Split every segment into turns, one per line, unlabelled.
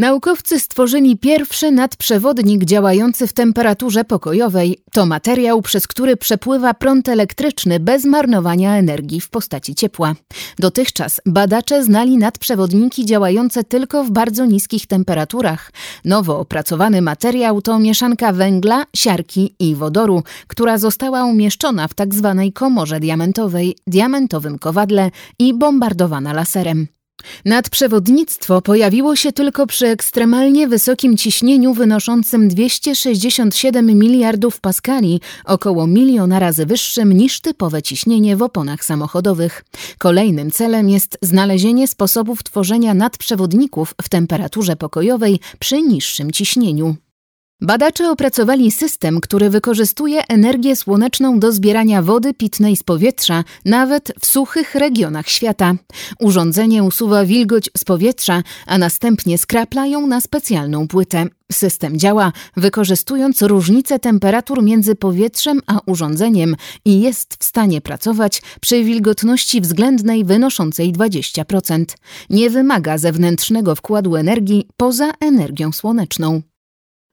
Naukowcy stworzyli pierwszy nadprzewodnik działający w temperaturze pokojowej. To materiał, przez który przepływa prąd elektryczny bez marnowania energii w postaci ciepła. Dotychczas badacze znali nadprzewodniki działające tylko w bardzo niskich temperaturach. Nowo opracowany materiał to mieszanka węgla, siarki i wodoru, która została umieszczona w tzw. Tak komorze diamentowej, diamentowym kowadle i bombardowana laserem. Nadprzewodnictwo pojawiło się tylko przy ekstremalnie wysokim ciśnieniu wynoszącym 267 miliardów paskali, około miliona razy wyższym niż typowe ciśnienie w oponach samochodowych. Kolejnym celem jest znalezienie sposobów tworzenia nadprzewodników w temperaturze pokojowej przy niższym ciśnieniu. Badacze opracowali system, który wykorzystuje energię słoneczną do zbierania wody pitnej z powietrza, nawet w suchych regionach świata. Urządzenie usuwa wilgoć z powietrza, a następnie skrapla ją na specjalną płytę. System działa wykorzystując różnicę temperatur między powietrzem a urządzeniem i jest w stanie pracować przy wilgotności względnej wynoszącej 20%. Nie wymaga zewnętrznego wkładu energii poza energią słoneczną.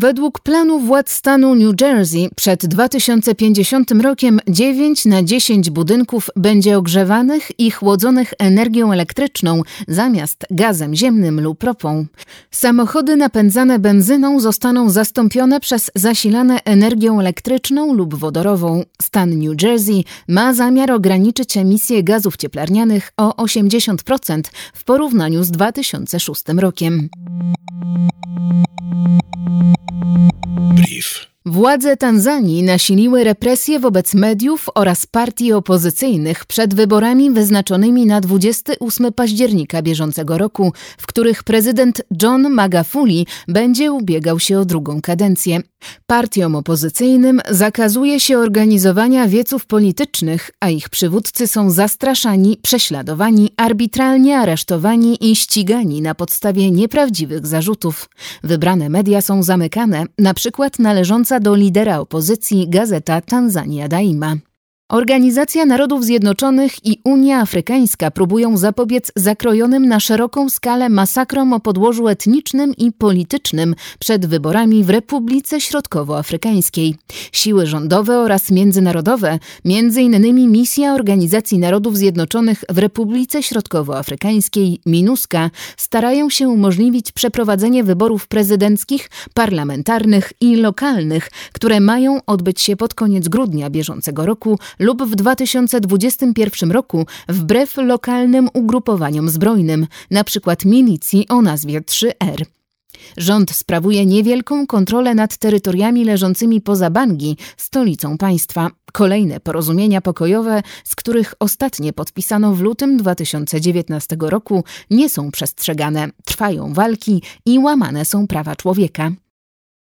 Według planu władz stanu New Jersey przed 2050 rokiem 9 na 10 budynków będzie ogrzewanych i chłodzonych energią elektryczną zamiast gazem ziemnym lub ropą. Samochody napędzane benzyną zostaną zastąpione przez zasilane energią elektryczną lub wodorową. Stan New Jersey ma zamiar ograniczyć emisję gazów cieplarnianych o 80% w porównaniu z 2006 rokiem.
Brief.
Władze Tanzanii nasiliły represje wobec mediów oraz partii opozycyjnych przed wyborami wyznaczonymi na 28 października bieżącego roku, w których prezydent John Magafuli będzie ubiegał się o drugą kadencję. Partiom opozycyjnym zakazuje się organizowania wieców politycznych, a ich przywódcy są zastraszani, prześladowani, arbitralnie aresztowani i ścigani na podstawie nieprawdziwych zarzutów. Wybrane media są zamykane, na przykład należąca do lidera opozycji gazeta Tanzania Daima. Organizacja Narodów Zjednoczonych i Unia Afrykańska próbują zapobiec zakrojonym na szeroką skalę masakrom o podłożu etnicznym i politycznym przed wyborami w Republice Środkowoafrykańskiej. Siły rządowe oraz międzynarodowe, m.in. misja Organizacji Narodów Zjednoczonych w Republice Środkowoafrykańskiej MINUSCA, starają się umożliwić przeprowadzenie wyborów prezydenckich, parlamentarnych i lokalnych, które mają odbyć się pod koniec grudnia bieżącego roku lub w 2021 roku wbrew lokalnym ugrupowaniom zbrojnym, np. milicji o nazwie 3R. Rząd sprawuje niewielką kontrolę nad terytoriami leżącymi poza Bangi, stolicą państwa. Kolejne porozumienia pokojowe, z których ostatnie podpisano w lutym 2019 roku, nie są przestrzegane, trwają walki i łamane są prawa człowieka.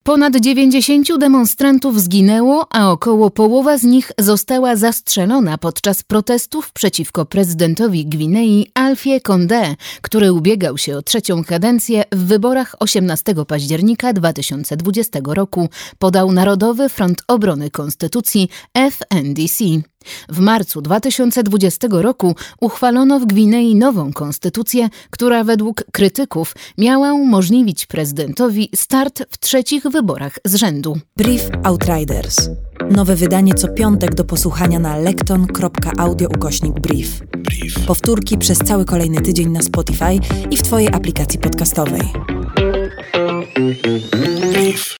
Ponad 90 demonstrantów zginęło, a około połowa z nich została zastrzelona podczas protestów przeciwko prezydentowi Gwinei Alfie Condé, który ubiegał się o trzecią kadencję w wyborach 18 października 2020 roku, podał Narodowy Front Obrony Konstytucji FNDC. W marcu 2020 roku uchwalono w Gwinei nową konstytucję, która według krytyków miała umożliwić prezydentowi start w trzecich wyborach z rzędu.
Brief Outriders. Nowe wydanie co piątek do posłuchania na lekton.audio ukośnik brief.
Brief.
Powtórki przez cały kolejny tydzień na Spotify i w Twojej aplikacji podcastowej.
Brief.